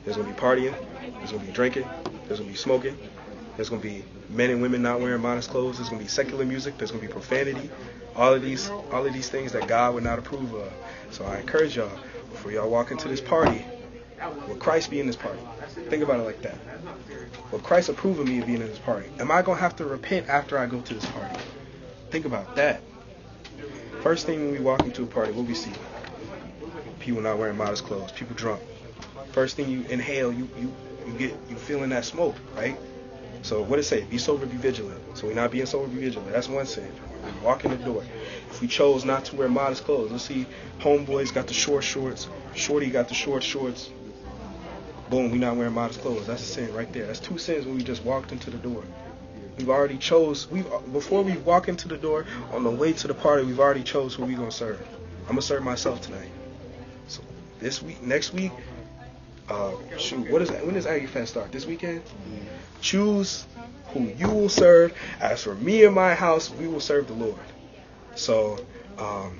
There's gonna be partying, there's gonna be drinking, there's gonna be smoking, there's gonna be men and women not wearing modest clothes, there's gonna be secular music, there's gonna be profanity, all of these all of these things that God would not approve of. So I encourage y'all, before y'all walk into this party, Will Christ be in this party? Think about it like that. Will Christ approve of me being in this party? Am I going to have to repent after I go to this party? Think about that. First thing when we walk into a party, what we see? People not wearing modest clothes, people drunk. First thing you inhale, you you you get you feeling that smoke, right? So what it say? Be sober, be vigilant. So we're not being sober, be vigilant. That's one sin. We walk in the door. If we chose not to wear modest clothes, let's see, homeboys got the short shorts, shorty got the short shorts. Boom, we not wearing modest clothes. That's a sin right there. That's two sins when we just walked into the door. We've already chose. We before we walk into the door on the way to the party, we've already chose who we gonna serve. I'm gonna serve myself tonight. So this week, next week, uh, shoot, what is that? When does Aggie Fest start? This weekend? Choose who you will serve. As for me and my house, we will serve the Lord. So, um,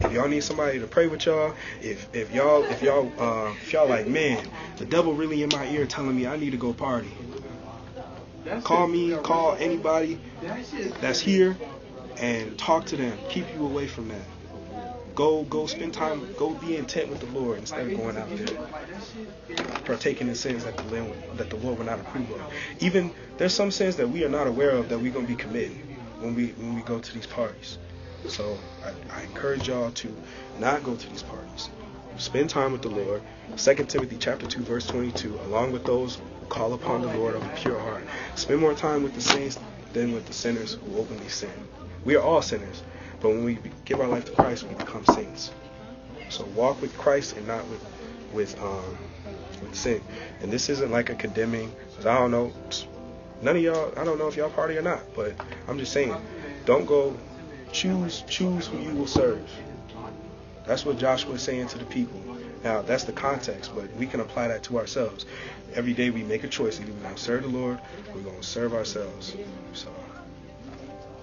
if y'all need somebody to pray with y'all, if if y'all if y'all uh, if y'all like, man, the devil really in my ear telling me I need to go party. Call me, call anybody that's here, and talk to them. Keep you away from that. Go go spend time. Go be intent with the Lord instead of going out there partaking in sins that the Lord that the Lord will not approve of. Even there's some sins that we are not aware of that we're gonna be committing when we when we go to these parties. So I, I encourage y'all to not go to these parties. Spend time with the Lord. 2 Timothy chapter 2 verse 22. Along with those call upon the Lord of a pure heart. Spend more time with the saints than with the sinners who openly sin. We are all sinners, but when we give our life to Christ, we become saints. So walk with Christ and not with with um, with sin. And this isn't like a condemning, because I don't know, none of y'all, I don't know if y'all party or not, but I'm just saying, don't go, choose, choose who you will serve. That's what Joshua is saying to the people. Now, that's the context, but we can apply that to ourselves. Every day we make a choice. Either we're going to serve the Lord, or we're going to serve ourselves. So,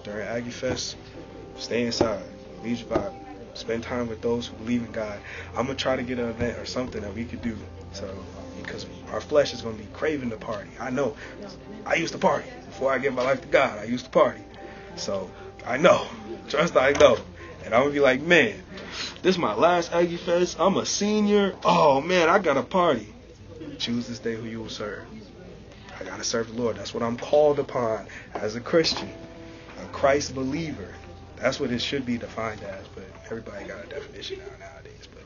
during Aggie Fest, stay inside. Leave your vibe. Spend time with those who believe in God. I'm going to try to get an event or something that we could do. So, because our flesh is going to be craving the party. I know. I used to party. Before I gave my life to God, I used to party. So, I know. Trust I know. And I'm to be like, man, this is my last Aggie Fest. I'm a senior. Oh, man, I got to party. Choose this day who you will serve. I got to serve the Lord. That's what I'm called upon as a Christian, a Christ believer. That's what it should be defined as, but everybody got a definition now nowadays. But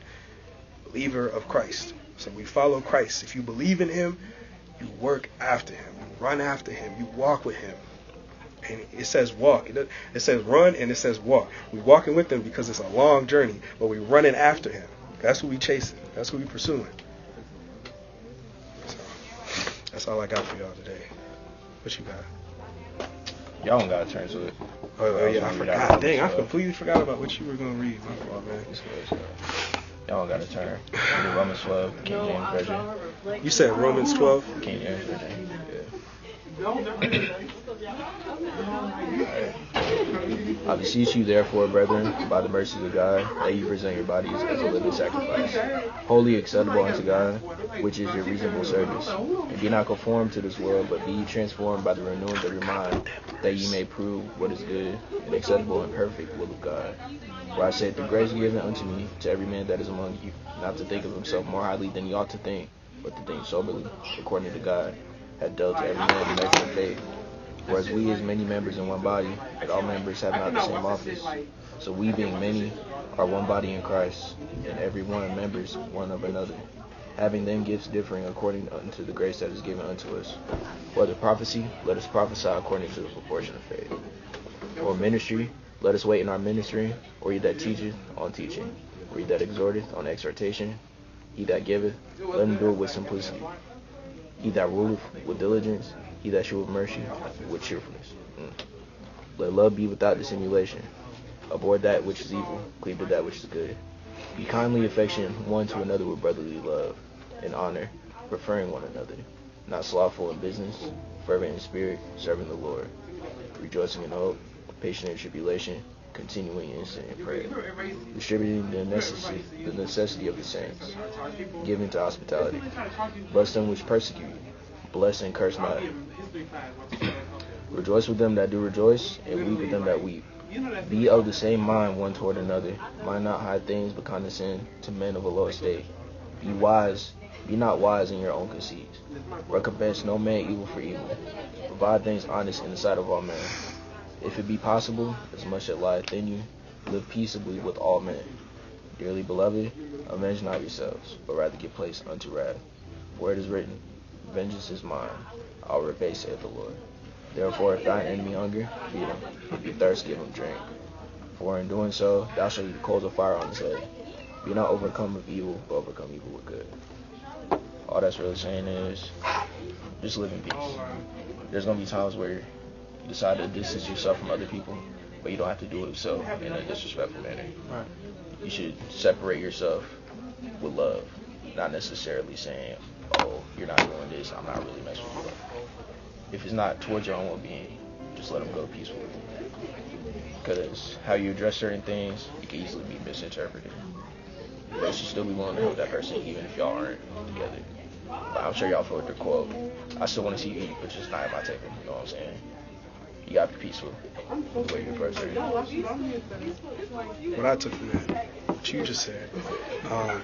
believer of Christ. So we follow Christ. If you believe in him, you work after him. You run after him. You walk with him. And it says walk. It, it says run and it says walk. We're walking with him because it's a long journey, but we're running after him. That's who we chasing. That's who we pursuing. So that's all I got for y'all today. What you got? Y'all don't gotta turn to it. Oh, oh yeah, I forgot. out Dang, I stuff. completely forgot about what you were gonna read. My fault, man. It's good, it's good. Y'all gotta turn. Romans 12, King James Version. You said Romans 12. King James Version. I beseech you, therefore, brethren, by the mercies of God, that you present your bodies as a living sacrifice, wholly acceptable unto God, which is your reasonable service. And be not conformed to this world, but be transformed by the renewing of your mind, that ye may prove what is good and acceptable and perfect will of God. For I said, the grace given unto me, to every man that is among you, not to think of himself more highly than he ought to think, but to think soberly, according to God, hath dealt to every man the measure of faith. For as we as many members in one body, but all members have not the same office, so we being many are one body in Christ, and every one members one of another, having then gifts differing according unto the grace that is given unto us. Whether prophecy, let us prophesy according to the proportion of faith. Or ministry, let us wait in our ministry, or he that teacheth on teaching, or he that exhorteth on exhortation, he that giveth, let him do it with simplicity. He that ruleth with diligence, he that sheweth mercy with cheerfulness. Mm. Let love be without dissimulation. Avoid that which is evil, cleave to that which is good. Be kindly affectionate one to another with brotherly love and honor, preferring one another, not slothful in business, fervent in spirit, serving the Lord, rejoicing in hope, patient in tribulation, continuing instant in prayer, distributing the necessity, the necessity of the saints, giving to hospitality. Bless them which persecute you, bless and curse not. Rejoice with them that do rejoice, and weep with them that weep. Be of the same mind one toward another. Mind not high things, but condescend to men of a low estate. Be wise. Be not wise in your own conceits. Recompense no man evil for evil. Provide things honest in the sight of all men. If it be possible, as much as lieth in you, live peaceably with all men. Dearly beloved, avenge not yourselves, but rather give place unto wrath. For it is written, Vengeance is mine. I'll repay, saith the Lord. Therefore, if thine enemy hunger, feed him. If he thirst, give him drink. For in doing so, thou shalt heap coals of fire on his head. Be not overcome of evil, but overcome evil with good. All that's really saying is, just live in peace. There's gonna be times where decide to distance yourself from other people, but you don't have to do it so in a disrespectful manner. Right. You should separate yourself with love, not necessarily saying, "Oh, you're not doing this. I'm not really messing with you." If it's not towards your own well-being, just let them go peacefully. Because how you address certain things, it can easily be misinterpreted. But you should still be willing to help that person, even if y'all aren't together. But I'm sure y'all feel the quote. I still want to see you eat, but just not at my table. You know what I'm saying? You gotta be peaceful. The way you approach. What I took from that, what you just said, um,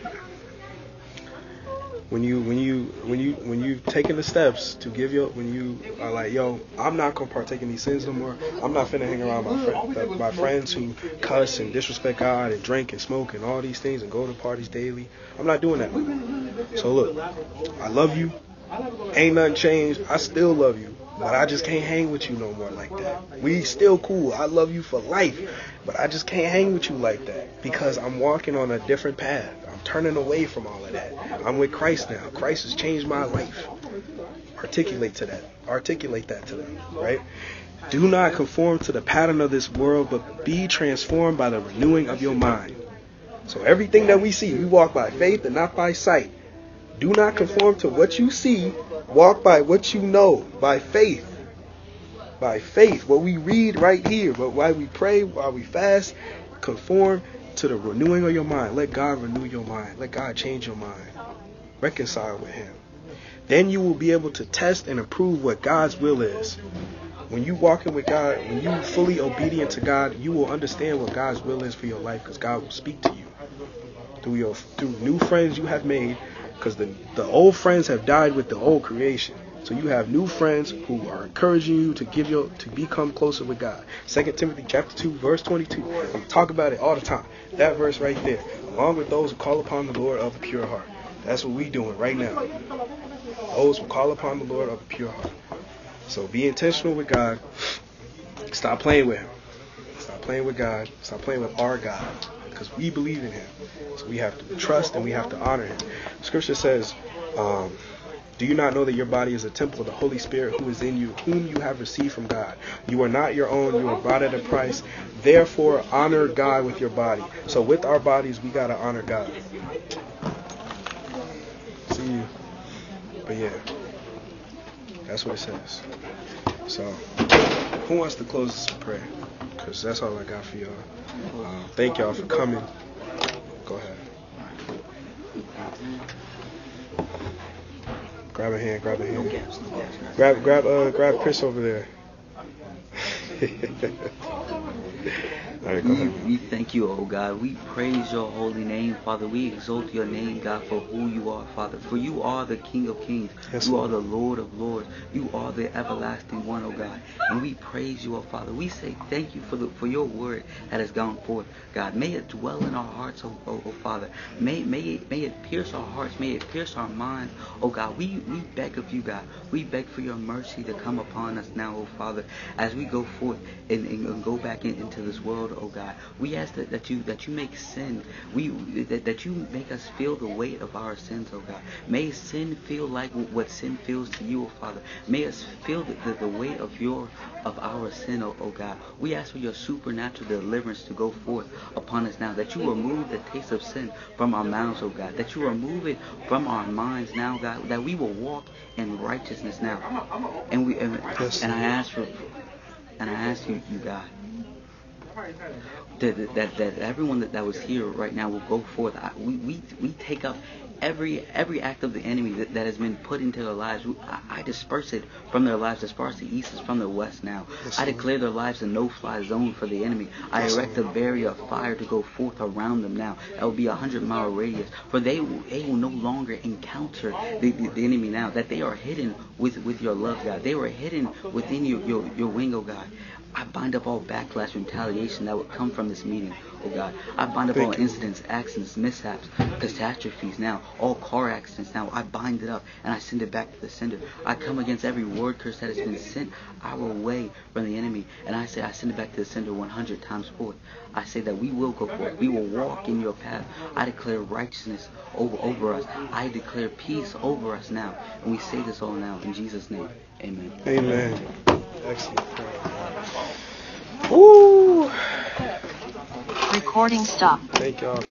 when you when you when you when you taking the steps to give your when you are like yo I'm not gonna partake in these sins no more. I'm not finna hang around my friend, my friends who cuss and disrespect God and drink and smoke and all these things and go to parties daily. I'm not doing that so look I love you. Ain't nothing changed. I still love you but I just can't hang with you no more like that we still cool I love you for life but I just can't hang with you like that because I'm walking on a different path I'm turning away from all of that I'm with Christ now. Christ has changed my life. Articulate to that. Articulate that to them, right? Do not conform to the pattern of this world, but be transformed by the renewing of your mind. So everything that we see, we walk by faith and not by sight. Do not conform to what you see. Walk by what you know, by faith. By faith. What we read right here, but why we pray, why we fast, conform to the renewing of your mind. Let God renew your mind. Let God change your mind. Reconcile with Him. Then you will be able to test and approve what God's will is. When you walking with God, when you fully obedient to God, you will understand what God's will is for your life because God will speak to you through your through new friends you have made because the the old friends have died with the old creation. So you have new friends who are encouraging you to give your to become closer with God. Second Timothy chapter two, verse twenty-two. We talk about it all the time. That verse right there. Along with those who call upon the Lord of a pure heart. That's what we doing right now. Those who call upon the Lord of a pure heart. So be intentional with God. Stop playing with him. Stop playing with God. Stop playing with our God. Because we believe in him. So we have to trust and we have to honor him. Scripture says, um, do you not know that your body is a temple of the Holy Spirit who is in you, whom you have received from God? You are not your own, you were bought at a price. Therefore, honor God with your body. So, with our bodies, we got to honor God. See you. But yeah, that's what it says. So, who wants to close this prayer? Because that's all I got for y'all. Thank y'all for coming. Go ahead. Grab a hand, grab a hand. Grab, grab, uh, grab Chris over there. Right, We, we thank you, oh God. We praise your holy name, Father. We exalt your name, God, for who you are, Father. For you are the King of kings. Yes, you Lord. are the Lord of lords. You are the everlasting one, oh God. And we praise you, oh Father. We say thank you for the for your word that has gone forth, God. May it dwell in our hearts, oh, oh, oh Father. May may it may it pierce our hearts. May it pierce our minds, oh God. We we beg of you, God. We beg for your mercy to come upon us now, oh Father, as we go forth and, and, and go back in, into this world, oh God. We ask that, that you that you make sin. We that, that you make us feel the weight of our sins, oh God. May sin feel like what sin feels to you, oh Father. May us feel the, the, the weight of your of our sin, oh, oh God. We ask for your supernatural deliverance to go forth upon us now. That you remove the taste of sin from our mouths, oh God. That you remove it from our minds now, God. That we will walk in righteousness now. And we and, and I ask for and I ask you, you God, that, that, that everyone that, that was here right now will go forth. I, we, we, we take up every every act of the enemy that, that has been put into their lives. I, I disperse it from their lives as far as the east is from the west now. Yes, I declare their lives a no-fly zone for the enemy. I Yes, erect a barrier of fire to go forth around them now. That will be a hundred mile radius. For they will- they will no longer encounter the, the, the enemy now. That they are hidden with, with your love, God. They were hidden within your, your, your wing, oh God. I bind up all backlash and retaliation that would come from this meeting, oh God. I bind up Thank all you. incidents, accidents, mishaps, catastrophes now, all car accidents now. I bind it up and I send it back to the sender. I come against every word curse that has been sent our way from the enemy. And I say I send it back to the sender 100 times forth. I say that we will go forth. We will walk in your path. I declare righteousness over, over us. I declare peace over us now. And we say this all now in Jesus' name. Amen. Amen. Excellent. Woo! Recording stopped. Thank y'all.